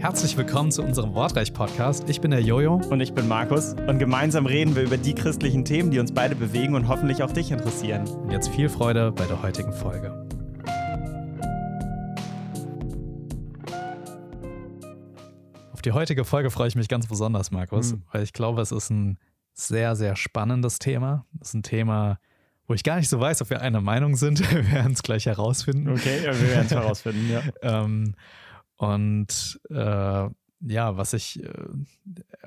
Herzlich willkommen zu unserem Wortreich-Podcast. Ich bin der Jojo. Und ich bin Markus. Und gemeinsam reden wir über die christlichen Themen, die uns beide bewegen und hoffentlich auch dich interessieren. Und jetzt viel Freude bei der heutigen Folge. Auf die heutige Folge freue ich mich ganz besonders, Markus, mhm. weil ich glaube, es ist ein sehr, sehr spannendes Thema. Es ist ein Thema, wo ich gar nicht so weiß, ob wir einer Meinung sind. Wir werden es gleich herausfinden. Okay, wir werden es herausfinden, ja. ähm, und äh, ja, was ich äh,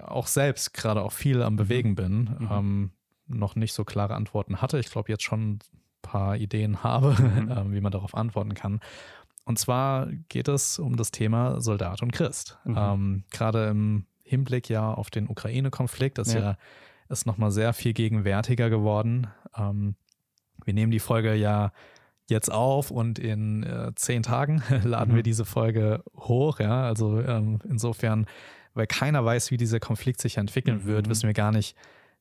auch selbst gerade auch viel am Bewegen mhm. bin, mhm. ähm, noch nicht so klare Antworten hatte. Ich glaube, jetzt schon ein paar Ideen habe, mhm. äh, wie man darauf antworten kann. Und zwar geht es um das Thema Soldat und Christ. Mhm. Ähm, gerade im Hinblick ja auf den Ukraine-Konflikt, das ja. ja ist nochmal sehr viel gegenwärtiger geworden. Ähm, wir nehmen die Folge ja jetzt auf und in äh, zehn Tagen laden mhm. wir diese Folge hoch. Ja, also ähm, insofern, weil keiner weiß, wie dieser Konflikt sich entwickeln mhm. wird, wissen wir gar nicht,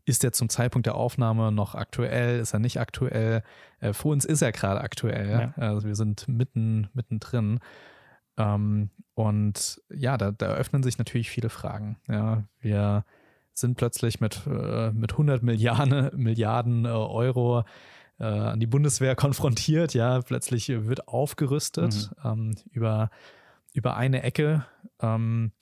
ist er zum Zeitpunkt der Aufnahme noch aktuell, ist er nicht aktuell? Äh, für uns ist er gerade aktuell. Ja. Also wir sind mitten, mittendrin. Ähm, und ja, da, da öffnen sich natürlich viele Fragen. Ja, wir sind plötzlich mit, äh, mit 100 Milliarden, Milliarden äh, Euro äh, an die Bundeswehr konfrontiert. Ja, plötzlich wird aufgerüstet mhm. ähm, über, über eine Ecke. Ähm,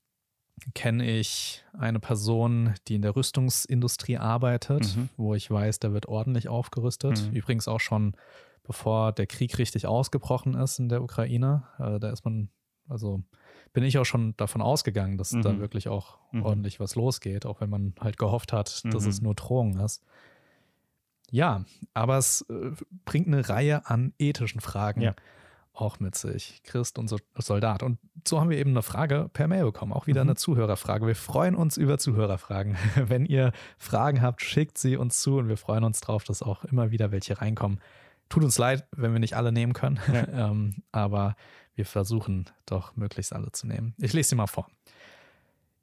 kenne ich eine Person, die in der Rüstungsindustrie arbeitet, mhm. wo ich weiß, da wird ordentlich aufgerüstet. Mhm. Übrigens auch schon bevor der Krieg richtig ausgebrochen ist in der Ukraine. Äh, da ist man, also bin ich auch schon davon ausgegangen, dass mhm. da wirklich auch mhm. ordentlich was losgeht, auch wenn man halt gehofft hat, dass es mhm. nur Drohung ist. Ja, aber es äh, bringt eine Reihe an ethischen Fragen ja. auch mit sich. Christ und Soldat. Und so haben wir eben eine Frage per Mail bekommen. Auch wieder mhm. eine Zuhörerfrage. Wir freuen uns über Zuhörerfragen. Wenn ihr Fragen habt, schickt sie uns zu und wir freuen uns drauf, dass auch immer wieder welche reinkommen. Tut uns leid, wenn wir nicht alle nehmen können, ja. ähm, aber wir versuchen doch möglichst alle zu nehmen. Ich lese sie mal vor.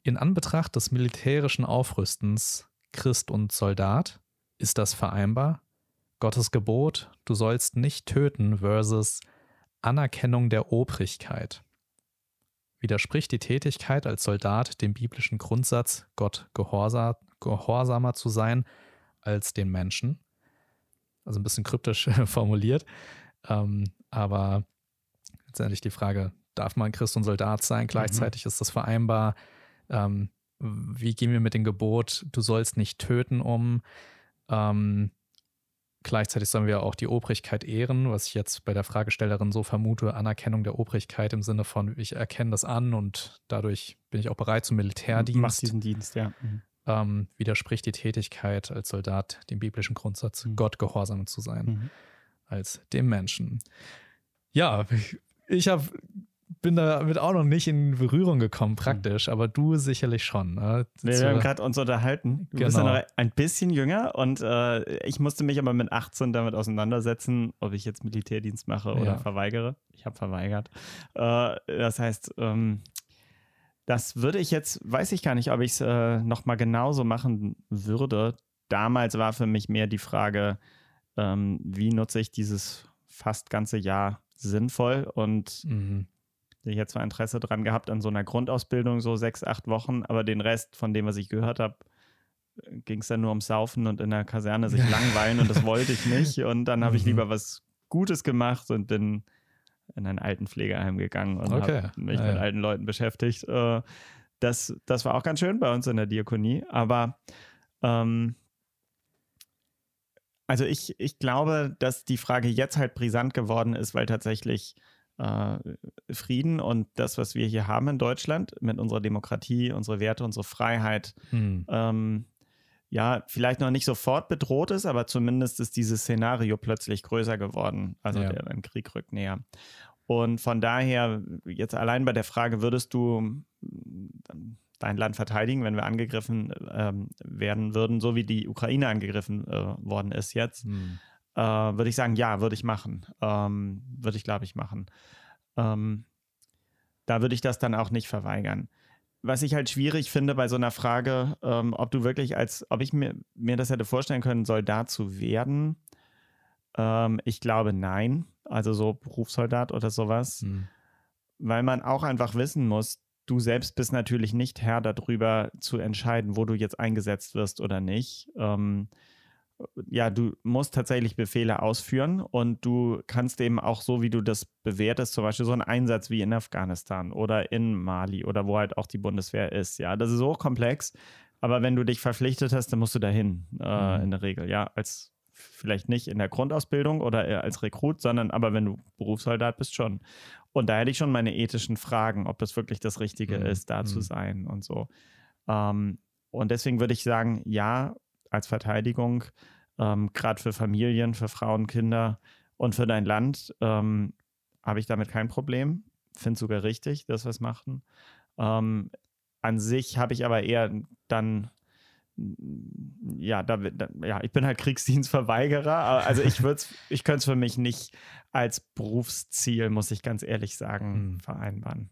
In Anbetracht des militärischen Aufrüstens Christ und Soldat ist das vereinbar? Gottes Gebot, du sollst nicht töten versus Anerkennung der Obrigkeit. Widerspricht die Tätigkeit als Soldat dem biblischen Grundsatz, Gott gehorsam, gehorsamer zu sein als den Menschen? Also ein bisschen kryptisch formuliert. Ähm, aber letztendlich die Frage, darf man Christ und Soldat sein? Mhm. Gleichzeitig mhm. ist das vereinbar. Ähm, wie gehen wir mit dem Gebot, du sollst nicht töten um? Ähm, gleichzeitig sollen wir auch die Obrigkeit ehren, was ich jetzt bei der Fragestellerin so vermute, Anerkennung der Obrigkeit im Sinne von, ich erkenne das an und dadurch bin ich auch bereit zum Militärdienst. Mach diesen Dienst, ja. Mhm. Ähm, widerspricht die Tätigkeit als Soldat dem biblischen Grundsatz, mhm. Gott gehorsam zu sein, mhm. als dem Menschen. Ja, ich habe bin damit auch noch nicht in Berührung gekommen, praktisch, aber du sicherlich schon. Ne? Wir, haben gerade uns unterhalten. Du genau. bist ja noch ein bisschen jünger und äh, ich musste mich aber mit 18 damit auseinandersetzen, ob ich jetzt Militärdienst mache oder ja. verweigere. Ich habe verweigert. Äh, das heißt, ähm, das würde ich jetzt, weiß ich gar nicht, ob ich es äh, nochmal genauso machen würde. Damals war für mich mehr die Frage, ähm, wie nutze ich dieses fast ganze Jahr sinnvoll und mhm ich hätte zwar Interesse dran gehabt an so einer Grundausbildung, so sechs, acht Wochen, aber den Rest von dem, was ich gehört habe, ging es dann nur ums Saufen und in der Kaserne sich langweilen und das wollte ich nicht. Und dann habe ich mhm. lieber was Gutes gemacht und bin in ein Altenpflegeheim gegangen und okay. habe mich ja, mit ja. alten Leuten beschäftigt. Äh, das, das war auch ganz schön bei uns in der Diakonie, aber ähm, also ich, ich glaube, dass die Frage jetzt halt brisant geworden ist, weil tatsächlich äh, Frieden und das, was wir hier haben in Deutschland mit unserer Demokratie, unsere Werte, unsere Freiheit, hm. ähm, ja, vielleicht noch nicht sofort bedroht ist, aber zumindest ist dieses Szenario plötzlich größer geworden. Also ja. der, Krieg rückt näher. Und von daher, jetzt allein bei der Frage, würdest du dein Land verteidigen, wenn wir angegriffen ähm, werden würden, so wie die Ukraine angegriffen äh, worden ist jetzt? Hm äh, würde ich sagen, ja, würde ich machen. Ähm, würde ich, glaube ich, machen. Ähm, da würde ich das dann auch nicht verweigern. Was ich halt schwierig finde bei so einer Frage, ähm, ob du wirklich als, ob ich mir, mir das hätte vorstellen können, Soldat zu werden, Ähm, ich glaube nein. Also so Berufssoldat oder sowas. Mhm. Weil man auch einfach wissen muss, du selbst bist natürlich nicht Herr darüber zu entscheiden, wo du jetzt eingesetzt wirst oder nicht. Ähm, ja, du musst tatsächlich Befehle ausführen und du kannst eben auch so, wie du das bewertest, zum Beispiel so einen Einsatz wie in Afghanistan oder in Mali oder wo halt auch die Bundeswehr ist. Ja, das ist so komplex. Aber wenn du dich verpflichtet hast, dann musst du dahin, äh, mhm. in der Regel. Ja, als vielleicht nicht in der Grundausbildung oder als Rekrut, sondern aber wenn du Berufssoldat bist, schon. Und da hätte ich schon meine ethischen Fragen, ob das wirklich das Richtige mhm. ist, da mhm. zu sein und so. Ähm, und deswegen würde ich sagen, ja, als Verteidigung, ähm, gerade für Familien, für Frauen, Kinder und für dein Land, ähm, habe ich damit kein Problem. Finde sogar richtig, dass wir es machen. Ähm, an sich habe ich aber eher dann ja, da, da, ja, ich bin halt Kriegsdienstverweigerer. Also ich würde ich könnte es für mich nicht als Berufsziel, muss ich ganz ehrlich sagen, hm. vereinbaren.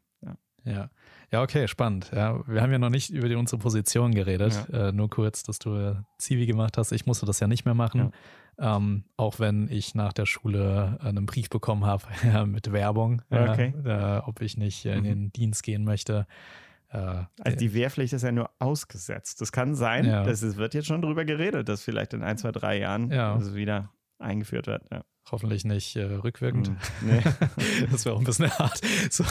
Ja. ja. Okay, spannend. Ja, wir haben ja noch nicht über die, unsere Position geredet. Ja. Äh, nur kurz, dass du äh, Zivi gemacht hast. Ich musste das ja nicht mehr machen. Ja. Ähm, auch wenn ich nach der Schule äh, einen Brief bekommen habe mit Werbung, okay. äh, ob ich nicht in mhm. den Dienst gehen möchte. Äh, also die Wehrpflicht ist ja nur ausgesetzt. Das kann sein, ja. es wird jetzt schon drüber geredet, dass vielleicht in ein, zwei, drei Jahren ja. es wieder eingeführt wird. Ja. Hoffentlich nicht äh, rückwirkend. Mm, nee. das wäre auch ein bisschen hart. So,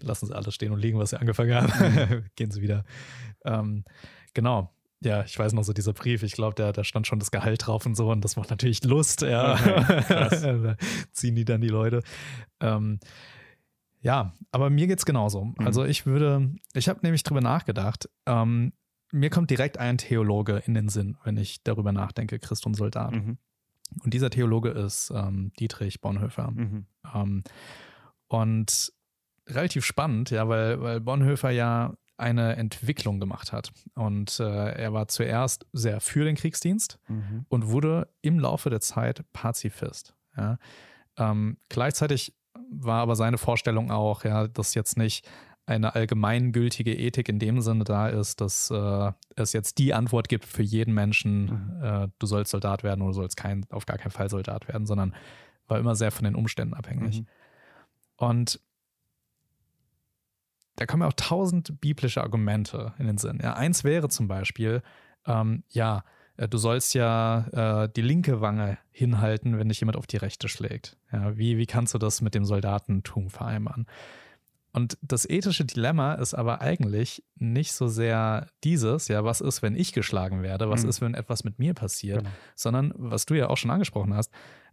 lassen Sie alles stehen und liegen, was Sie angefangen haben. Mhm. Gehen Sie wieder. Ähm, genau. Ja, ich weiß noch so dieser Brief, ich glaube, da, da stand schon das Gehalt drauf und so und das macht natürlich Lust, ja. Okay, ziehen die dann die Leute. Ähm, ja, aber mir geht es genauso. Mhm. Also ich würde, ich habe nämlich drüber nachgedacht, ähm, mir kommt direkt ein Theologe in den Sinn, wenn ich darüber nachdenke, Christ und Soldat. Mhm. Und dieser Theologe ist ähm, Dietrich Bonhoeffer. Mhm. Ähm, und relativ spannend, ja, weil, weil Bonhoeffer ja eine Entwicklung gemacht hat. Und äh, er war zuerst sehr für den Kriegsdienst mhm. und wurde im Laufe der Zeit Pazifist. Ja. Ähm, gleichzeitig war aber seine Vorstellung auch, ja, dass jetzt nicht eine allgemeingültige Ethik in dem Sinne da ist, dass äh, es jetzt die Antwort gibt für jeden Menschen, mhm. äh, du sollst Soldat werden oder du sollst kein, auf gar keinen Fall Soldat werden, sondern war immer sehr von den Umständen abhängig. Mhm. Und da kommen ja auch tausend biblische Argumente in den Sinn. Ja, eins wäre zum Beispiel, ähm, ja, äh, du sollst ja äh, die linke Wange hinhalten, wenn dich jemand auf die rechte schlägt. Ja, wie, wie kannst du das mit dem Soldatentum vereinbaren? Und das ethische Dilemma ist aber eigentlich nicht so sehr dieses, ja, was ist, wenn ich geschlagen werde, was mhm. ist, wenn etwas mit mir passiert, genau. sondern was du ja auch schon angesprochen hast,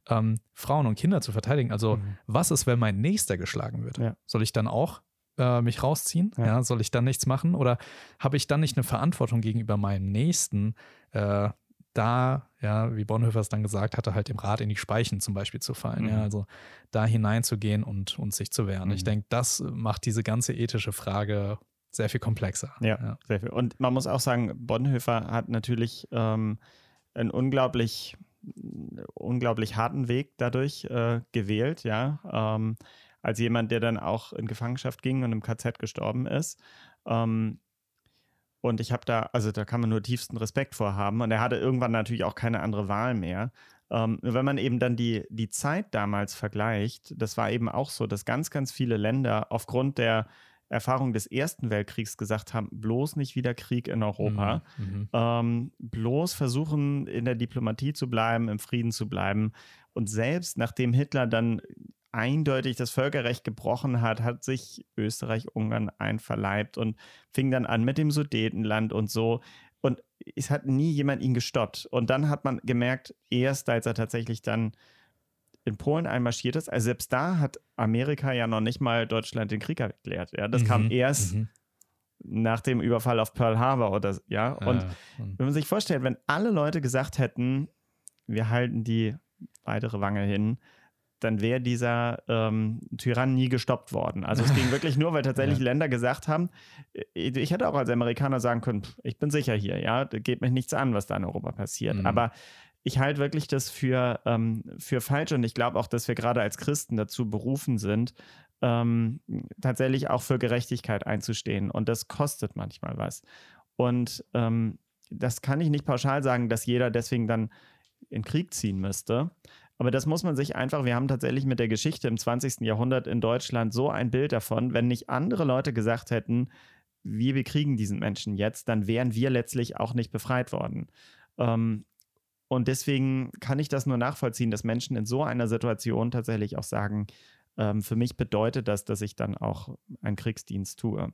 ähm, Frauen und Kinder zu verteidigen. Also, mhm. was ist, wenn mein Nächster geschlagen wird? Ja. Soll ich dann auch äh, mich rausziehen? Ja. ja. soll ich dann nichts machen? Oder habe ich dann nicht eine Verantwortung gegenüber meinem Nächsten, äh, da, ja, wie Bonhoeffer es dann gesagt hatte, halt im Rad in die Speichen zum Beispiel zu fallen. Mhm. Ja, also da hineinzugehen und, und sich zu wehren. Mhm. Ich denke, das macht diese ganze ethische Frage sehr viel komplexer. Ja, ja, sehr viel. Und man muss auch sagen, Bonhoeffer hat natürlich ähm, einen unglaublich, unglaublich harten Weg dadurch äh, gewählt, ja. Ähm, als jemand, der dann auch in Gefangenschaft ging und im KZ gestorben ist. Ähm, und ich habe da, also da kann man nur tiefsten Respekt vor haben. Und er hatte irgendwann natürlich auch keine andere Wahl mehr. Ähm, wenn man eben dann die, die Zeit damals vergleicht, das war eben auch so, dass ganz, ganz viele Länder aufgrund der Erfahrung des Ersten Weltkriegs gesagt haben, bloß nicht wieder Krieg in Europa, mhm. mhm. ähm, bloß versuchen in der Diplomatie zu bleiben, im Frieden zu bleiben. Und selbst nachdem Hitler dann eindeutig das Völkerrecht gebrochen hat, hat sich Österreich-Ungarn einverleibt und fing dann an mit dem Sudetenland und so. Und es hat nie jemand ihn gestoppt. Und dann hat man gemerkt, erst als er tatsächlich dann in Polen einmarschiert ist, also selbst da hat Amerika ja noch nicht mal Deutschland den Krieg erklärt. Ja, das mhm, kam erst mhm. nach dem Überfall auf Pearl Harbor oder ja. Und ja, wenn man sich vorstellt, wenn alle Leute gesagt hätten, wir halten die weitere Wange hin, dann wäre dieser ähm, Tyrann nie gestoppt worden. Also es ging wirklich nur, weil tatsächlich ja. Länder gesagt haben, äh, ich hätte auch als Amerikaner sagen können, ich bin sicher hier, ja, geht mich nichts an, was da in Europa passiert. Mhm. Aber ich halte wirklich das für, ähm, für falsch und ich glaube auch, dass wir gerade als Christen dazu berufen sind, ähm, tatsächlich auch für Gerechtigkeit einzustehen. Und das kostet manchmal was. Und ähm, das kann ich nicht pauschal sagen, dass jeder deswegen dann in Krieg ziehen müsste. Aber das muss man sich einfach, wir haben tatsächlich mit der Geschichte im 20. Jahrhundert in Deutschland so ein Bild davon, wenn nicht andere Leute gesagt hätten, wir bekriegen diesen Menschen jetzt, dann wären wir letztlich auch nicht befreit worden. Ähm, und deswegen kann ich das nur nachvollziehen, dass Menschen in so einer Situation tatsächlich auch sagen, ähm, für mich bedeutet das, dass ich dann auch einen Kriegsdienst tue.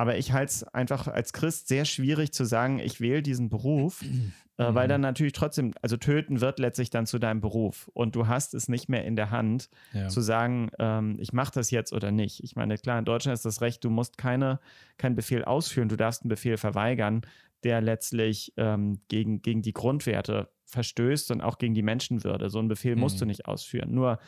Aber ich halte es einfach als Christ sehr schwierig zu sagen, ich wähle diesen Beruf, äh, weil mhm. dann natürlich trotzdem, also töten wird letztlich dann zu deinem Beruf und du hast es nicht mehr in der Hand ja. zu sagen, ähm, ich mache das jetzt oder nicht. Ich meine, klar, in Deutschland ist das Recht, du musst keine, keinen Befehl ausführen, du darfst einen Befehl verweigern, der letztlich ähm, gegen, gegen die Grundwerte verstößt und auch gegen die Menschenwürde. So einen Befehl mhm. musst du mhm. nicht ausführen. Nur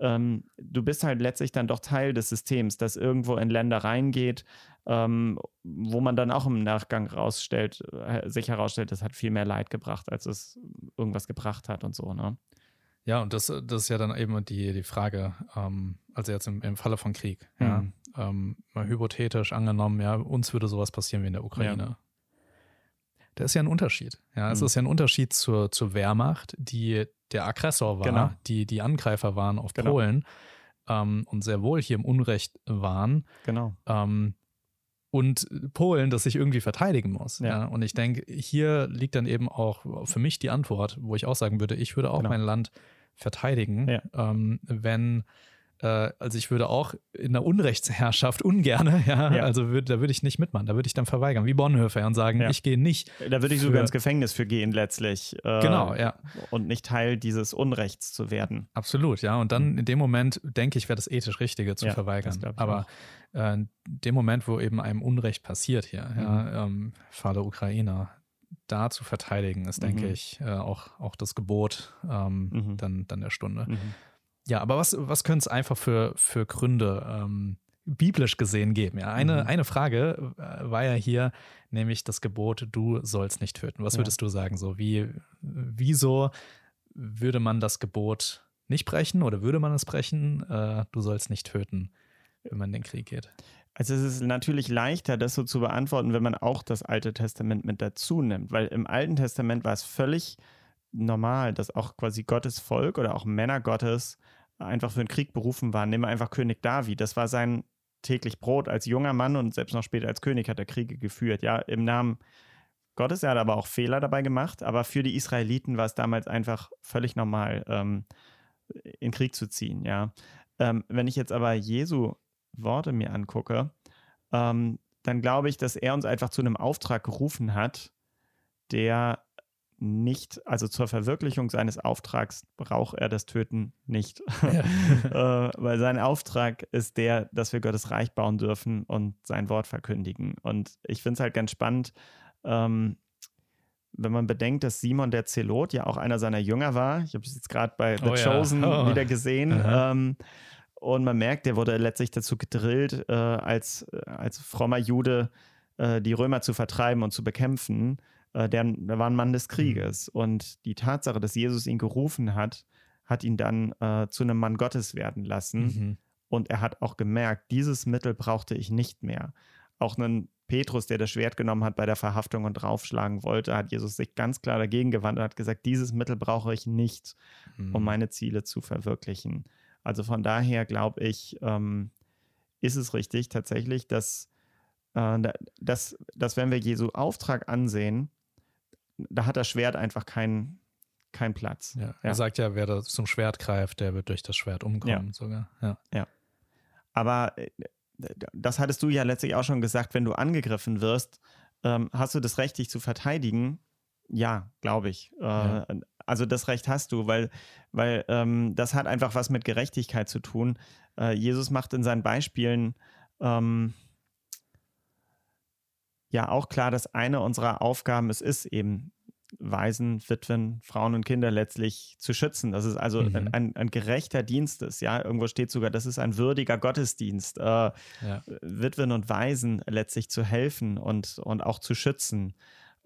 ähm, du bist halt letztlich dann doch Teil des Systems, das irgendwo in Länder reingeht, ähm, wo man dann auch im Nachgang rausstellt, äh, sich herausstellt, das hat viel mehr Leid gebracht, als es irgendwas gebracht hat und so, ne? Ja, und das, das ist ja dann eben die, die Frage, ähm, also jetzt im, im Falle von Krieg, mhm. ja, ähm, mal hypothetisch angenommen, ja, uns würde sowas passieren wie in der Ukraine. Ja. Da ist ja ein Unterschied. Ja, es mhm. ist ja ein Unterschied zur, zur Wehrmacht, die der Aggressor war, genau. die die Angreifer waren auf genau. Polen ähm, und sehr wohl hier im Unrecht waren. Genau. Ähm, und Polen, das sich irgendwie verteidigen muss. Ja. ja. Und ich denke, hier liegt dann eben auch für mich die Antwort, wo ich auch sagen würde, ich würde auch genau. mein Land verteidigen, ja. ähm, wenn also ich würde auch in der Unrechtsherrschaft ungerne, ja, ja. also würd, da würde ich nicht mitmachen, da würde ich dann verweigern, wie Bonhoeffer und sagen, ja. ich gehe nicht. Da würde ich sogar ins Gefängnis für gehen letztlich. Äh, genau, ja. Und nicht Teil dieses Unrechts zu werden. Absolut, ja. Und dann mhm. in dem Moment denke ich, wäre das ethisch Richtige zu verweigern. Aber äh, in dem Moment, wo eben einem Unrecht passiert hier, mhm. ja, ähm, Falle Ukrainer, da zu verteidigen, ist, denke mhm. ich, äh, auch, auch das Gebot ähm, mhm. dann, dann der Stunde. Ja, aber was, was könnte es einfach für, für Gründe ähm, biblisch gesehen geben? Ja, eine, mhm. eine Frage äh, war ja hier, nämlich das Gebot, du sollst nicht töten. Was würdest ja. du sagen? So, wie, wieso würde man das Gebot nicht brechen oder würde man es brechen? Äh, du sollst nicht töten, wenn man in den Krieg geht. Also es ist natürlich leichter, das so zu beantworten, wenn man auch das Alte Testament mit dazu nimmt, weil im Alten Testament war es völlig normal, dass auch quasi Gottes Volk oder auch Männer Gottes einfach für den Krieg berufen waren. Nimm einfach König David. Das war sein täglich Brot als junger Mann und selbst noch später als König hat er Kriege geführt. Ja, im Namen Gottes. Er hat aber auch Fehler dabei gemacht. Aber für die Israeliten war es damals einfach völlig normal, ähm, in Krieg zu ziehen. Ja, ähm, wenn ich jetzt aber Jesu Worte mir angucke, ähm, dann glaube ich, dass er uns einfach zu einem Auftrag gerufen hat, der nicht, also zur Verwirklichung seines Auftrags braucht er das Töten nicht. Ja. äh, weil sein Auftrag ist der, dass wir Gottes Reich bauen dürfen und sein Wort verkündigen. Und ich finde es halt ganz spannend, ähm, wenn man bedenkt, dass Simon der Zelot ja auch einer seiner Jünger war. Ich habe es jetzt gerade bei The oh, Chosen ja. oh. wieder gesehen. Ähm, und man merkt, der wurde letztlich dazu gedrillt, äh, als, als frommer Jude äh, die Römer zu vertreiben und zu bekämpfen äh, der, der war ein Mann des Krieges. Mhm. Und die Tatsache, dass Jesus ihn gerufen hat, hat ihn dann äh, zu einem Mann Gottes werden lassen. Mhm. Und er hat auch gemerkt, dieses Mittel brauchte ich nicht mehr. Auch einen Petrus, der das Schwert genommen hat bei der Verhaftung und draufschlagen wollte, hat Jesus sich ganz klar dagegen gewandt und hat gesagt, dieses Mittel brauche ich nicht, mhm. um meine Ziele zu verwirklichen. Also von daher glaube ich, ähm, ist es richtig tatsächlich, dass, äh, dass, dass wenn wir Jesu Auftrag ansehen, da hat das Schwert einfach keinen keinen Platz. Ja. Er sagt ja, wer da zum Schwert greift, der wird durch das Schwert umkommen ja. sogar. Ja. ja. Aber äh, das hattest du ja letztlich auch schon gesagt, wenn du angegriffen wirst, ähm, hast du das Recht, dich zu verteidigen? Ja, glaube ich. Äh. Also das Recht hast du, weil, weil ähm, das hat einfach was mit Gerechtigkeit zu tun. Äh, Jesus macht in seinen Beispielen ähm, ja auch klar, dass eine unserer Aufgaben es ist, eben Waisen, Witwen, Frauen und Kinder letztlich zu schützen. Das ist also mhm. ein, ein, gerechter Dienst ist. Ja, irgendwo steht sogar, das ist ein würdiger Gottesdienst, äh, ja. Witwen und Waisen letztlich zu helfen und, und auch zu schützen.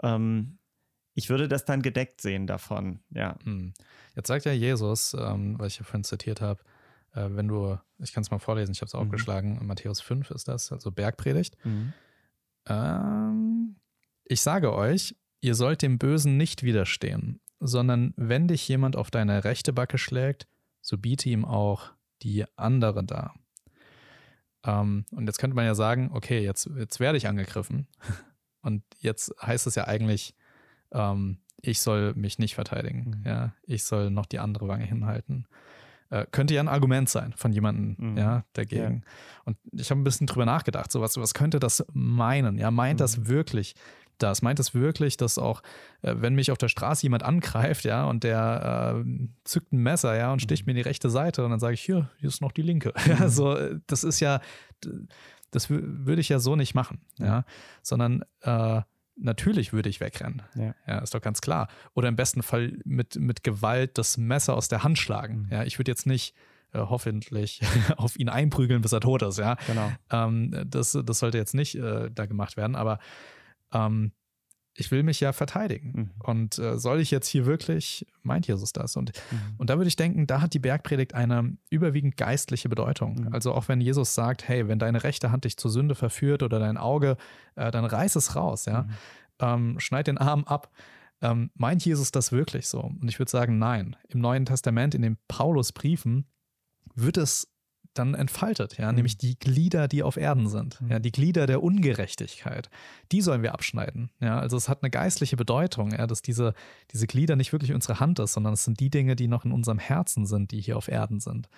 Ähm, ich würde das dann gedeckt sehen davon, ja. Mhm. Jetzt sagt ja Jesus, ähm, was ich ja vorhin zitiert habe, äh, wenn du, ich kann es mal vorlesen, ich habe es mhm. aufgeschlagen, Matthäus 5 ist das, also Bergpredigt. Mhm. Ähm, ich sage euch, ihr sollt dem Bösen nicht widerstehen, sondern wenn dich jemand auf deine rechte Backe schlägt, so biete ihm auch die andere dar. Ähm, und jetzt könnte man ja sagen, okay, jetzt, jetzt werde ich angegriffen. Und jetzt heißt es ja eigentlich, ähm, ich soll mich nicht verteidigen. Mhm. Ja, ich soll noch die andere Wange hinhalten. Äh, könnte ja ein Argument sein von jemandem, mhm. ja, dagegen. Ja. Und ich habe ein bisschen drüber nachgedacht, so was, was könnte das meinen? Ja, meint mhm. das wirklich das? Meint es wirklich, dass auch, äh, wenn mich auf der Straße jemand angreift, ja, und der äh, zückt ein Messer, ja, und sticht mhm. mir in die rechte Seite und dann sage ich, hier, hier ist noch die linke. Ja, mhm. so, äh, das ist ja, das würde ich ja so nicht machen, ja, sondern äh, natürlich würde ich wegrennen. Ja. ja. ist doch ganz klar. Oder im besten Fall mit, mit Gewalt das Messer aus der Hand schlagen. Mhm. Ja, ich würde jetzt nicht äh, hoffentlich auf ihn einprügeln, bis er tot ist, ja. Genau. Ähm, das, das sollte jetzt nicht äh, da gemacht werden, aber ähm, ich will mich ja verteidigen. Mhm. Und äh, soll ich jetzt hier wirklich, meint Jesus das? Und, mhm. und da würde ich denken, da hat die Bergpredigt eine überwiegend geistliche Bedeutung. Mhm. Also auch wenn Jesus sagt, hey, wenn deine rechte Hand dich zur Sünde verführt oder dein Auge, äh, dann reiß es raus, ja. Mhm. Ähm, schneid den Arm ab. Ähm, meint Jesus das wirklich so? Und ich würde sagen, nein. Im Neuen Testament, in den Paulus-Briefen, wird es dann entfaltet, ja, mhm. nämlich die Glieder, die auf Erden sind, mhm. ja, die Glieder der Ungerechtigkeit, die sollen wir abschneiden, ja, also es hat eine geistliche Bedeutung, ja, dass diese, diese Glieder nicht wirklich unsere Hand ist, sondern es sind die Dinge, die noch in unserem Herzen sind, die hier auf Erden sind.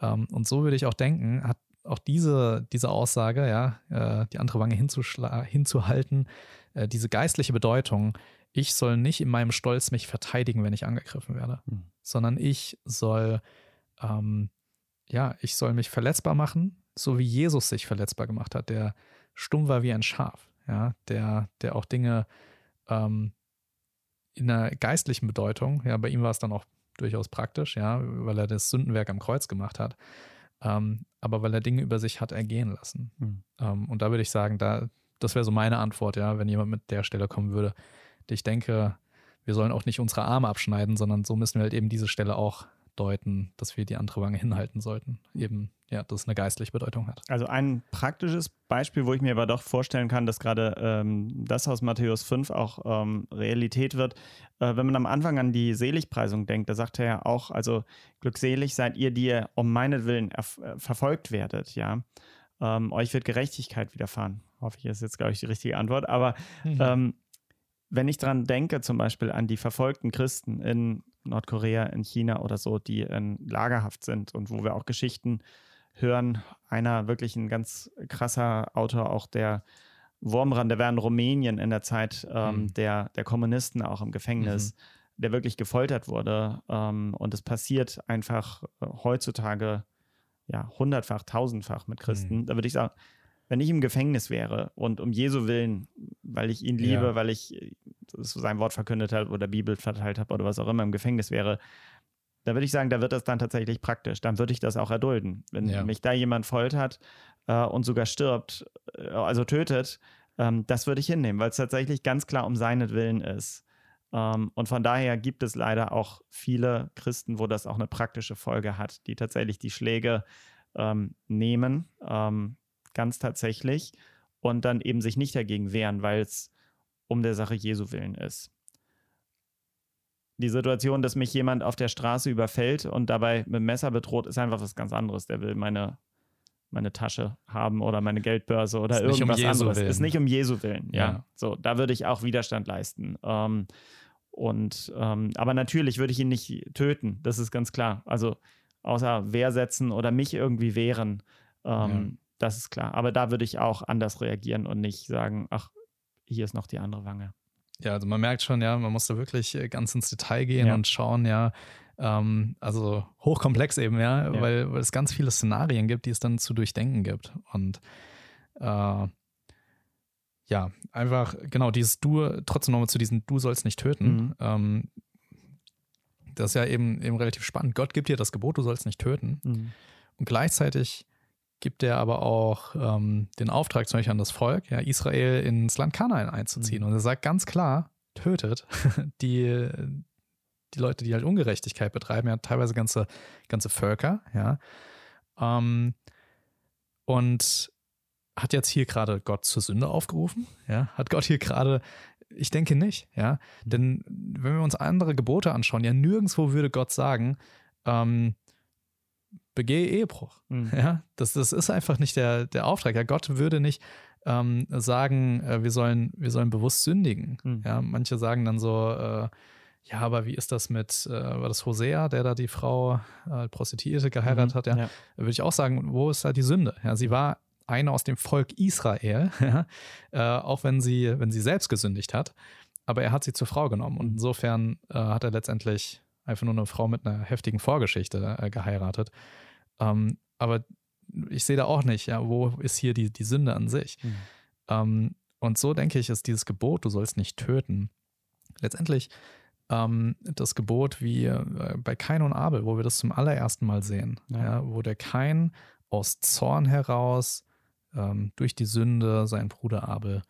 Ähm, und so würde ich auch denken, hat auch diese, diese Aussage, ja, äh, die andere Wange hinzuhalten, äh, diese geistliche Bedeutung, ich soll nicht in meinem Stolz mich verteidigen, wenn ich angegriffen werde, mhm. sondern ich soll ähm, ja, ich soll mich verletzbar machen, so wie Jesus sich verletzbar gemacht hat, der stumm war wie ein Schaf, ja, der, der auch Dinge ähm, in einer geistlichen Bedeutung, ja, bei ihm war es dann auch durchaus praktisch, ja, weil er das Sündenwerk am Kreuz gemacht hat, ähm, aber weil er Dinge über sich hat ergehen lassen. Mhm. Ähm, und da würde ich sagen, da, das wäre so meine Antwort, ja, wenn jemand mit der Stelle kommen würde. Ich denke, wir sollen auch nicht unsere Arme abschneiden, sondern so müssen wir halt eben diese Stelle auch deuten, dass wir die andere Wange hinhalten sollten. Eben, ja, dass es eine geistliche Bedeutung hat. Also ein praktisches Beispiel, wo ich mir aber doch vorstellen kann, dass gerade ähm, das aus Matthäus 5 auch ähm, Realität wird. Äh, wenn man am Anfang an die Seligpreisung denkt, da sagt er ja auch, also glückselig seid ihr, die ihr um meinetwillen äh, verfolgt werdet, ja. Ähm, euch wird Gerechtigkeit widerfahren. Hoffe ich, ist jetzt, glaube ich, die richtige Antwort. Aber mhm. Ähm, wenn ich daran denke, zum Beispiel an die verfolgten Christen in Nordkorea, in China oder so, die in Lagerhaft sind und wo wir auch Geschichten hören. Einer wirklich ein ganz krasser Autor, auch der Wurmrand, der war in Rumänien in der Zeit ähm, mhm. der, der Kommunisten auch im Gefängnis, mhm. der wirklich gefoltert wurde. Ähm, und es passiert einfach äh, heutzutage ja hundertfach, tausendfach mit Christen. Mhm. Da würde ich sagen, wenn ich im Gefängnis wäre und um Jesu Willen, weil ich ihn liebe, ja. weil ich sein Wort verkündet habe oder Bibel verteilt habe oder was auch immer im Gefängnis wäre, da würde ich sagen, da wird das dann tatsächlich praktisch. Dann würde ich das auch erdulden. Wenn ja. mich da jemand foltert äh, und sogar stirbt, äh, also tötet, ähm, das würde ich hinnehmen, weil es tatsächlich ganz klar um seinen Willen ist. Ähm, und von daher gibt es leider auch viele Christen, wo das auch eine praktische Folge hat, die tatsächlich die Schläge ähm, nehmen ähm, ganz tatsächlich und dann eben sich nicht dagegen wehren, weil es um der Sache Jesu willen ist. Die Situation, dass mich jemand auf der Straße überfällt und dabei mit dem Messer bedroht, ist einfach was ganz anderes. Der will meine, meine Tasche haben oder meine Geldbörse oder ist irgendwas um anderes. Willen. Ist nicht um Jesu willen. Ja. ja. So, da würde ich auch Widerstand leisten. Ähm, und ähm, aber natürlich würde ich ihn nicht töten, das ist ganz klar. Also außer Wehr setzen oder mich irgendwie wehren. Ähm, das ist klar. Aber da würde ich auch anders reagieren und nicht sagen, ach, hier ist noch die andere Wange. Ja, also man merkt schon, ja, man muss da wirklich äh, ganz ins Detail gehen ja. und schauen, ja, ähm, also hochkomplex eben, ja, ja, Weil, weil es ganz viele Szenarien gibt, die es dann zu durchdenken gibt. Und äh, ja, einfach, genau, dieses Du, trotzdem nochmal zu diesem Du sollst nicht töten. Mhm. Ähm, das ist ja eben, eben relativ spannend. Gott gibt dir das Gebot, du sollst nicht töten. Mhm. Und gleichzeitig gibt er aber auch ähm, den Auftrag zum Beispiel an das Volk, ja, Israel ins Land Kanaan einzuziehen. Mhm. Und er sagt ganz klar, tötet die, die Leute, die halt Ungerechtigkeit betreiben, ja, teilweise ganze, ganze Völker, ja. Ähm, und hat jetzt hier gerade Gott zur Sünde aufgerufen? Ja, hat Gott hier gerade ich denke nicht, ja. Mhm. Denn wenn wir uns andere Gebote anschauen, ja, nirgendwo würde Gott sagen, ähm, begehe Ehebruch. Mhm. Ja, das, das ist einfach nicht der, der Auftrag. Ja, Gott würde nicht ähm, sagen, äh, wir, sollen, wir sollen bewusst sündigen. Mhm. Ja, manche sagen dann so, äh, ja, aber wie ist das mit, äh, war das Hosea, der da die Frau äh, Prostituierte geheiratet mhm, hat? Ja, ja. würde ich auch sagen, wo ist da die Sünde? Ja, sie war eine aus dem Volk Israel, ja, äh, auch wenn sie, wenn sie selbst gesündigt hat. Aber er hat sie zur Frau genommen. Und mhm. insofern äh, hat er letztendlich einfach nur eine Frau mit einer heftigen Vorgeschichte geheiratet. Ähm, aber ich sehe da auch nicht, ja, wo ist hier die, die Sünde an sich? Mhm. Ähm, und so denke ich, ist dieses Gebot, du sollst nicht töten, letztendlich ähm, das Gebot wie äh, bei Kain und Abel, wo wir das zum allerersten Mal sehen, ja. Ja, wo der Kain aus Zorn heraus ähm, durch die Sünde seinen Bruder Abel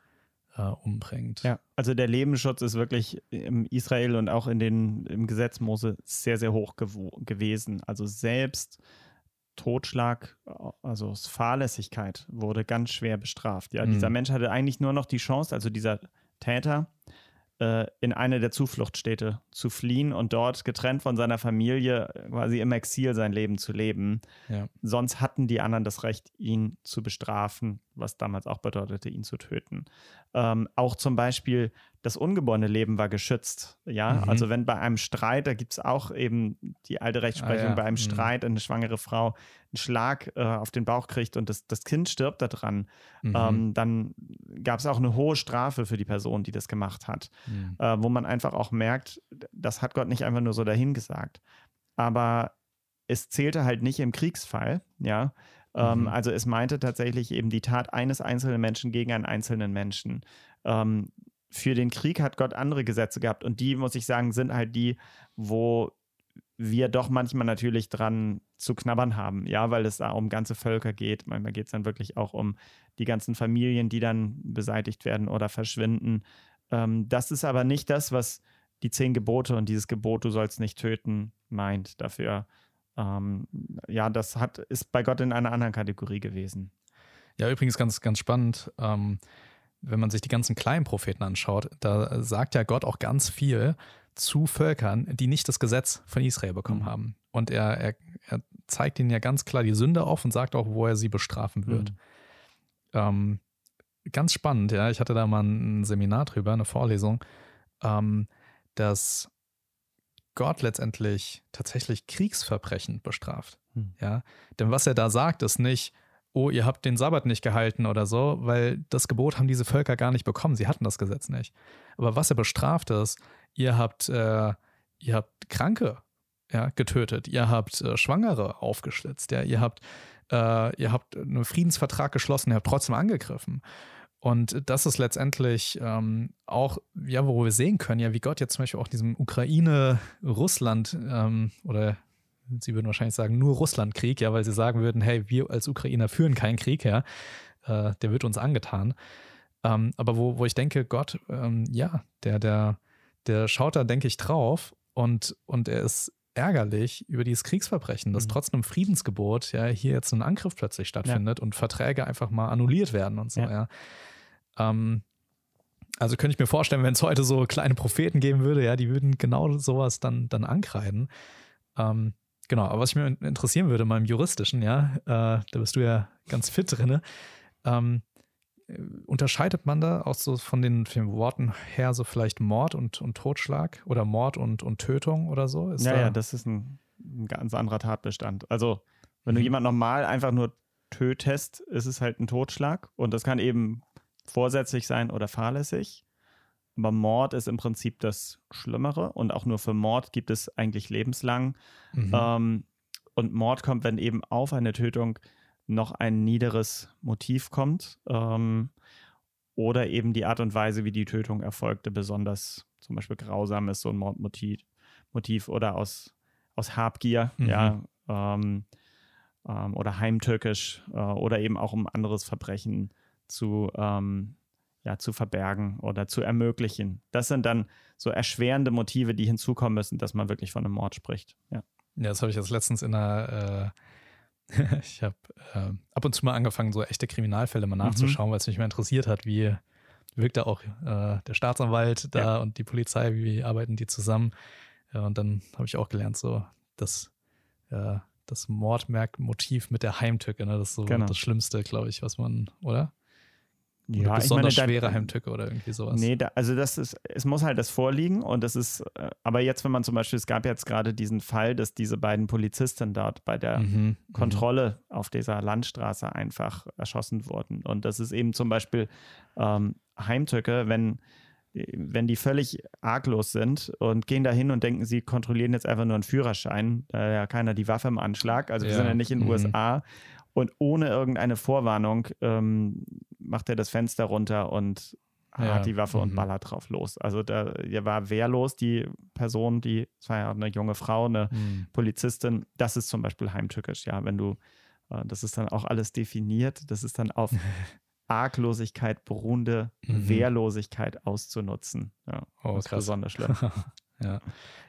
äh, umbringt. Ja, also der Lebensschutz ist wirklich im Israel und auch in den, im Gesetz Mose sehr, sehr hoch gewesen. Also selbst Totschlag, also Fahrlässigkeit wurde ganz schwer bestraft. Ja, mhm. dieser Mensch hatte eigentlich nur noch die Chance, also dieser Täter, äh, in eine der Zufluchtsstädte zu fliehen und dort getrennt von seiner Familie quasi im Exil sein Leben zu leben. Ja. Sonst hatten die anderen das Recht, ihn zu bestrafen, was damals auch bedeutete, ihn zu töten. Ähm, auch zum Beispiel das ungeborene Leben war geschützt. Ja, mhm. also wenn bei einem Streit, da gibt es auch eben die alte Rechtsprechung, ah, ja. bei einem mhm. Streit eine schwangere Frau einen Schlag äh, auf den Bauch kriegt und das, das Kind stirbt daran, mhm. ähm, dann gab es auch eine hohe Strafe für die Person, die das gemacht hat, mhm. äh, wo man einfach auch merkt, das hat Gott nicht einfach nur so dahingesagt. Aber es zählte halt nicht im Kriegsfall, ja. Ähm, mhm. also es meinte tatsächlich eben die Tat eines einzelnen Menschen gegen einen einzelnen Menschen. Ähm, für den Krieg hat Gott andere Gesetze gehabt und die, muss ich sagen, sind halt die, wo wir doch manchmal natürlich dran zu knabbern haben, ja, weil es da um ganze Völker geht. Manchmal geht es dann wirklich auch um die ganzen Familien, die dann beseitigt werden oder verschwinden. Ähm, das ist aber nicht das, was die zehn Gebote und dieses Gebot, du sollst nicht töten, meint. Dafür, ähm, ja, das hat, ist bei Gott in einer anderen Kategorie gewesen. Ja, übrigens ganz, ganz spannend. Ähm, wenn man sich die ganzen kleinen Propheten anschaut, da sagt ja Gott auch ganz viel zu Völkern, die nicht das Gesetz von Israel bekommen mhm. haben. Und er, er, er, zeigt ihnen ja ganz klar die Sünde auf und sagt auch, wo er sie bestrafen wird. Mhm. Ähm, ganz spannend, ja. Ich hatte da mal ein Seminar drüber, eine Vorlesung, ähm, dass Gott letztendlich tatsächlich Kriegsverbrechen bestraft. Mhm. Ja. Denn was er da sagt, ist nicht, oh, ihr habt den Sabbat nicht gehalten oder so, weil das Gebot haben diese Völker gar nicht bekommen. Sie hatten das Gesetz nicht. Aber was er bestraft ist, ihr habt, äh, ihr habt Kranke ja, getötet, ihr habt äh, Schwangere aufgeschlitzt, ja, ihr habt, äh, ihr habt einen Friedensvertrag geschlossen, ihr habt trotzdem angegriffen. Und das ist letztendlich ähm, auch, ja, wo wir sehen können, ja, wie Gott jetzt zum Beispiel auch diesem Ukraine-Russland ähm, oder Sie würden wahrscheinlich sagen, nur Russlandkrieg, ja, weil sie sagen würden, hey, wir als Ukrainer führen keinen Krieg, ja, äh, der wird uns angetan. Ähm, aber wo, wo ich denke, Gott, ähm, ja, der, der, der schaut da, denke ich, drauf und, und er ist ärgerlich über dieses Kriegsverbrechen, dass mhm. trotz einem Friedensgebot ja hier jetzt ein Angriff plötzlich stattfindet ja. und Verträge einfach mal annulliert werden und so, ja. ja. Ähm, also könnte ich mir vorstellen, wenn es heute so kleine Propheten geben würde, ja, die würden genau sowas dann, dann ankreiden. Ähm, Genau, aber was ich mir interessieren würde, im Juristischen, ja, äh, da bist du ja ganz fit drin. Ähm, unterscheidet man da auch so von den, von den, Worten her so vielleicht Mord und, und Totschlag oder Mord und, und Tötung oder so? Ist ja, da ja, das ist ein, ein, ganz anderer Tatbestand. Also, wenn mhm. du jemanden normal einfach nur tötest, ist es halt ein Totschlag und das kann eben vorsätzlich sein oder fahrlässig. Aber Mord ist im Prinzip das Schlimmere und auch nur für Mord gibt es eigentlich lebenslang. Mhm. Ähm, und Mord kommt, wenn eben auf eine Tötung noch ein niederes Motiv kommt ähm, oder eben die Art und Weise, wie die Tötung erfolgte, besonders zum Beispiel grausam ist so ein Mordmotiv Motiv oder aus, aus Habgier, mhm. ja, ähm, ähm, oder heimtückisch äh, oder eben auch um anderes Verbrechen zu ähm, ja, zu verbergen oder zu ermöglichen. Das sind dann so erschwerende Motive, die hinzukommen müssen, dass man wirklich von einem Mord spricht. Ja, ja das habe ich jetzt letztens in einer, äh, ich habe äh, ab und zu mal angefangen, so echte Kriminalfälle mal mhm. nachzuschauen, mhm. weil es mich mal interessiert hat, wie, wirkt da auch äh, der Staatsanwalt da ja. und die Polizei, wie arbeiten die zusammen. Ja, und dann habe ich auch gelernt, so, dass äh, das Mordmerkmotiv mit der Heimtücke, ne? das ist so genau. das Schlimmste, glaube ich, was man, oder? Ja, besonders meine, schwere Heimtücke oder irgendwie sowas. Nee, da, also das ist, es muss halt das vorliegen und das ist, äh, aber jetzt, wenn man zum Beispiel, es gab jetzt gerade diesen Fall, dass diese beiden Polizisten dort bei der mhm, mhm. Kontrolle mhm. auf dieser Landstraße einfach erschossen wurden. Und das ist eben zum Beispiel ähm, Heimtücke, wenn, wenn die völlig arglos sind und gehen da hin und denken, sie kontrollieren jetzt einfach nur einen Führerschein, da ja keiner die Waffe im Anschlag, also wir ja. sind ja nicht in den mhm. USA und ohne irgendeine Vorwarnung ähm, macht er das Fenster runter und ja. hat die Waffe mhm. und ballert drauf los. Also da war wehrlos, die Person, die, es war ja eine junge Frau, eine mhm. Polizistin. Das ist zum Beispiel heimtückisch, ja, wenn du, äh, das ist dann auch alles definiert, das ist dann auf Arglosigkeit beruhende mhm. Wehrlosigkeit auszunutzen. Ja, oh, das ist besonders schlimm. ja.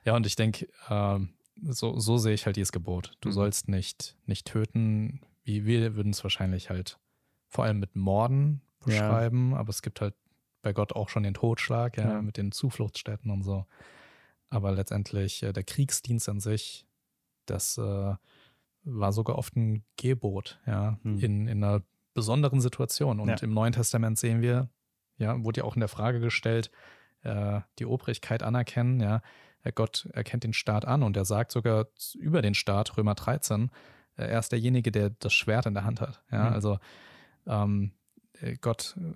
ja, und ich denke, ähm, so, so sehe ich halt dieses Gebot. Du mhm. sollst nicht, nicht töten, wie wir würden es wahrscheinlich halt vor allem mit Morden beschreiben, ja. aber es gibt halt bei Gott auch schon den Totschlag, ja, ja. mit den Zufluchtsstätten und so. Aber letztendlich äh, der Kriegsdienst an sich, das äh, war sogar oft ein Gebot, ja, hm. in, in einer besonderen Situation. Und ja. im Neuen Testament sehen wir, ja, wurde ja auch in der Frage gestellt, äh, die Obrigkeit anerkennen, ja. Gott erkennt den Staat an und er sagt sogar über den Staat, Römer 13, äh, er ist derjenige, der das Schwert in der Hand hat. Ja, mhm. also ähm, äh, Gott äh,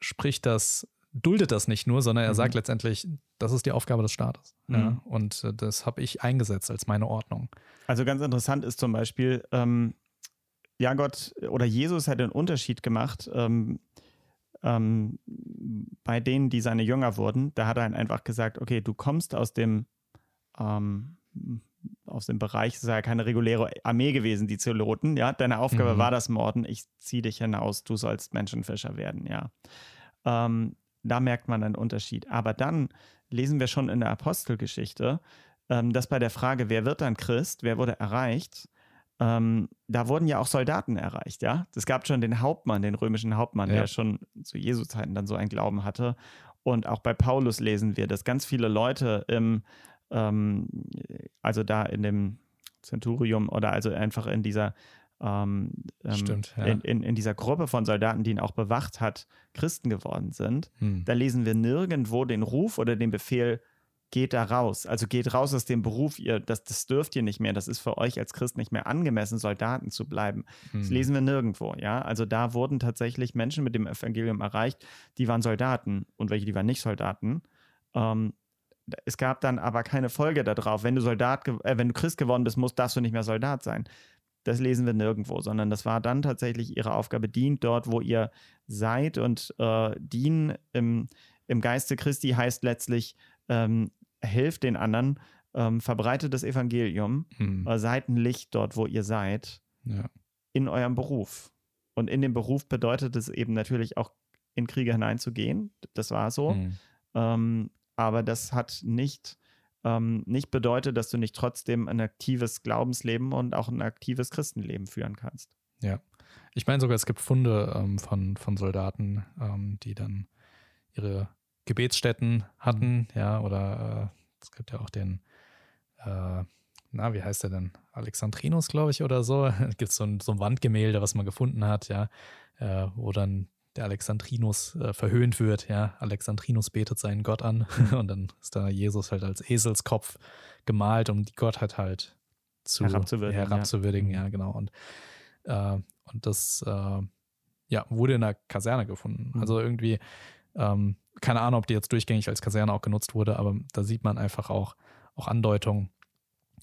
spricht das, duldet das nicht nur, sondern er mhm. sagt letztendlich, das ist die Aufgabe des Staates. Mhm. Ja, und äh, das habe ich eingesetzt als meine Ordnung. Also ganz interessant ist zum Beispiel, ähm, ja, Gott oder Jesus hat einen Unterschied gemacht. Ähm, ähm, bei denen, die seine Jünger wurden, da hat er einfach gesagt, okay, du kommst aus dem ähm, aus dem Bereich, es ist ja keine reguläre Armee gewesen, die Zeloten, ja. Deine Aufgabe mhm. war das Morden, ich ziehe dich hinaus, du sollst Menschenfischer werden, ja. Ähm, da merkt man einen Unterschied. Aber dann lesen wir schon in der Apostelgeschichte, ähm, dass bei der Frage, wer wird dann Christ, wer wurde erreicht, ähm, da wurden ja auch Soldaten erreicht, ja. Es gab schon den Hauptmann, den römischen Hauptmann, ja. der schon zu Jesu-Zeiten dann so einen Glauben hatte. Und auch bei Paulus lesen wir, dass ganz viele Leute im ähm, also da in dem Centurium oder also einfach in dieser ähm, ähm, Stimmt, ja. in, in, in, dieser Gruppe von Soldaten, die ihn auch bewacht hat, Christen geworden sind. Hm. Da lesen wir nirgendwo den Ruf oder den Befehl, geht da raus. Also geht raus aus dem Beruf, ihr, das, das dürft ihr nicht mehr. Das ist für euch als Christ nicht mehr angemessen, Soldaten zu bleiben. Hm. Das lesen wir nirgendwo, ja. Also da wurden tatsächlich Menschen mit dem Evangelium erreicht, die waren Soldaten und welche, die waren nicht Soldaten. Ähm, es gab dann aber keine Folge darauf. Wenn du Soldat, äh, wenn du Christ geworden bist, musst, darfst du nicht mehr Soldat sein. Das lesen wir nirgendwo, sondern das war dann tatsächlich ihre Aufgabe, dient dort, wo ihr seid und äh, dienen im, im Geiste Christi heißt letztlich, ähm, helft den anderen, ähm, verbreitet das Evangelium, hm. äh, seid ein Licht dort, wo ihr seid, ja. in eurem Beruf. Und in dem Beruf bedeutet es eben natürlich auch in Kriege hineinzugehen. Das war so. Hm. Ähm, aber das hat nicht, ähm, nicht bedeutet, dass du nicht trotzdem ein aktives Glaubensleben und auch ein aktives Christenleben führen kannst. Ja. Ich meine sogar, es gibt Funde ähm, von, von Soldaten, ähm, die dann ihre Gebetsstätten hatten, mhm. ja, oder äh, es gibt ja auch den, äh, na, wie heißt der denn? Alexandrinus, glaube ich, oder so. Es gibt so ein, so ein Wandgemälde, was man gefunden hat, ja, äh, wo dann der Alexandrinus äh, verhöhnt wird. Ja, Alexandrinus betet seinen Gott an und dann ist da Jesus halt als Eselskopf gemalt, um die Gottheit halt zu herabzuwürdigen. herabzuwürdigen ja. ja. genau. Und, äh, und das äh, ja, wurde in der Kaserne gefunden. Mhm. Also irgendwie, ähm, keine Ahnung, ob die jetzt durchgängig als Kaserne auch genutzt wurde, aber da sieht man einfach auch, auch Andeutungen.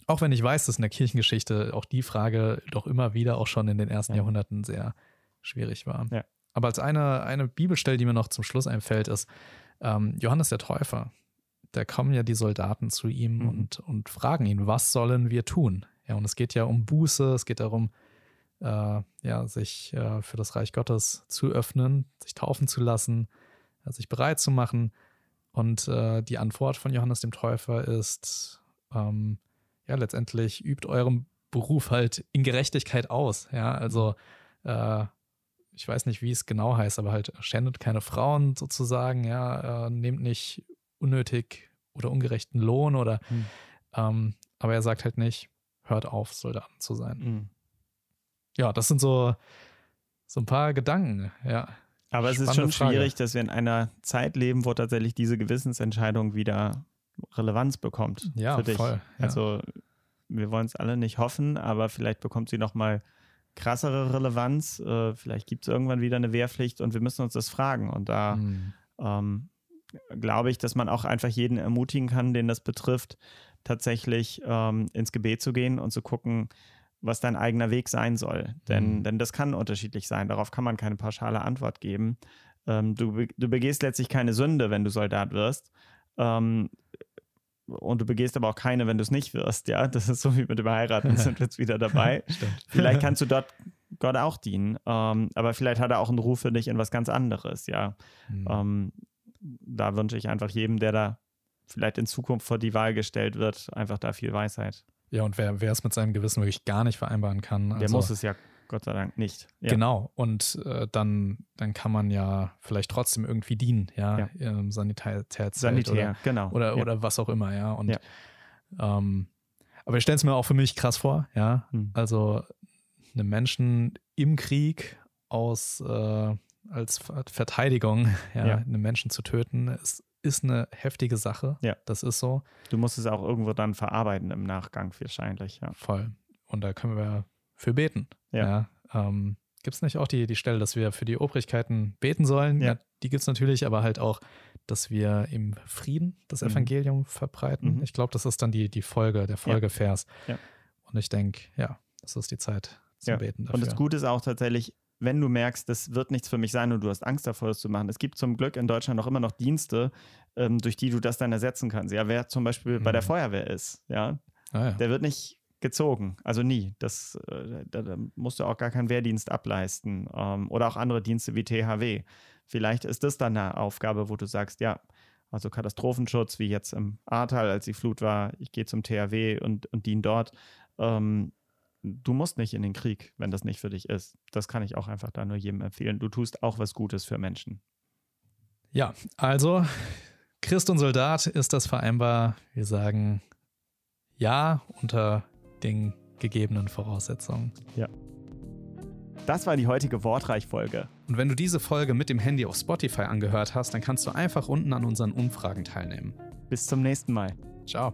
Auch wenn ich weiß, dass in der Kirchengeschichte auch die Frage doch immer wieder auch schon in den ersten ja. Jahrhunderten sehr schwierig war. Ja. Aber als eine, eine Bibelstelle, die mir noch zum Schluss einfällt, ist ähm, Johannes der Täufer. Da kommen ja die Soldaten zu ihm mhm. und, und fragen ihn, was sollen wir tun? Ja, und es geht ja um Buße, es geht darum, äh, ja, sich äh, für das Reich Gottes zu öffnen, sich taufen zu lassen, äh, sich bereit zu machen. Und äh, die Antwort von Johannes dem Täufer ist, ähm, ja, letztendlich übt eurem Beruf halt in Gerechtigkeit aus. Ja, also äh, ich weiß nicht, wie es genau heißt, aber halt schändet keine Frauen sozusagen, ja, äh, nehmt nicht unnötig oder ungerechten Lohn oder, hm. ähm, aber er sagt halt nicht, hört auf, Soldaten zu sein. Hm. Ja, das sind so, so ein paar Gedanken, ja. Aber es ist schon schwierig, dass wir in einer Zeit leben, wo tatsächlich diese Gewissensentscheidung wieder Relevanz bekommt. Ja, für dich. voll. Ja. Also wir wollen es alle nicht hoffen, aber vielleicht bekommt sie noch mal krassere Relevanz. Äh, vielleicht gibt es irgendwann wieder eine Wehrpflicht und wir müssen uns das fragen. Und da mhm. ähm, glaube ich, dass man auch einfach jeden ermutigen kann, den das betrifft, tatsächlich ähm, ins Gebet zu gehen und zu gucken, was dein eigener Weg sein soll. Denn, mhm. denn das kann unterschiedlich sein. Darauf kann man keine pauschale Antwort geben. Ähm, du, du begehst letztlich keine Sünde, wenn du Soldat wirst. Ähm, und du begehst aber auch keine, wenn du es nicht wirst, ja. Das ist so wie mit dem Heiraten, sind wir jetzt wieder dabei. vielleicht kannst du dort Gott auch dienen, ähm, aber vielleicht hat er auch einen Ruf für dich in was ganz anderes, ja. Mhm. Ähm, da wünsche ich einfach jedem, der da vielleicht in Zukunft vor die Wahl gestellt wird, einfach da viel Weisheit. Ja, und wer, wer es mit seinem Gewissen wirklich gar nicht vereinbaren kann. Der also, muss es ja Gott sei Dank nicht. Ja. Genau. Und äh, dann, dann kann man ja vielleicht trotzdem irgendwie dienen, ja, ja. im Sanitärzelt Sanitär, oder, genau. Oder, ja. oder was auch immer, ja. Und ähm, aber ich stelle es mir auch für mich krass vor, ja. Hm. Also einen Menschen im Krieg aus äh, als Verteidigung, ja, ja. einen Menschen zu töten, ist, ist eine heftige Sache. Ja. Das ist so. Du musst es auch irgendwo dann verarbeiten im Nachgang wahrscheinlich, ja. Voll. Und da können wir für beten. Ja. ja ähm, gibt es nicht auch die, die Stelle, dass wir für die Obrigkeiten beten sollen? Ja, ja die gibt es natürlich, aber halt auch, dass wir im Frieden das mhm. Evangelium verbreiten. Mhm. Ich glaube, das ist dann die, die Folge, der Folgevers. Ja. Und ich denke, ja, das ist die Zeit zum Beten dafür. Und das Gute ist auch tatsächlich, wenn du merkst, das wird nichts für mich sein und du hast Angst davor, das zu machen. Es gibt zum Glück in Deutschland auch immer noch Dienste, ähm, durch die du das dann ersetzen kannst. Ja, wer zum Beispiel mhm. bei der mhm. Feuerwehr ist, ja, ah, ja. der wird nicht gezogen. Also nie. Das, äh, da, musst du auch gar keinen Wehrdienst ableisten. Ähm, oder auch andere Dienste wie THW. Vielleicht ist das dann eine Aufgabe, wo du sagst, ja, also Katastrophenschutz, wie jetzt im Ahrtal, als die Flut war, ich gehe zum THW und, und diene dort. Ähm, du musst nicht in den Krieg, wenn das nicht für dich ist. Das kann ich auch einfach da nur jedem empfehlen. Du tust auch was Gutes für Menschen. Ja, also Christ und Soldat, ist das vereinbar? Wir sagen ja unter den gegebenen Voraussetzungen. Ja. Das war die heutige Wortreich-Folge. Und wenn du diese Folge mit dem Handy auf Spotify angehört hast, dann kannst du einfach unten an unseren Umfragen teilnehmen. Bis zum nächsten Mal. Ciao.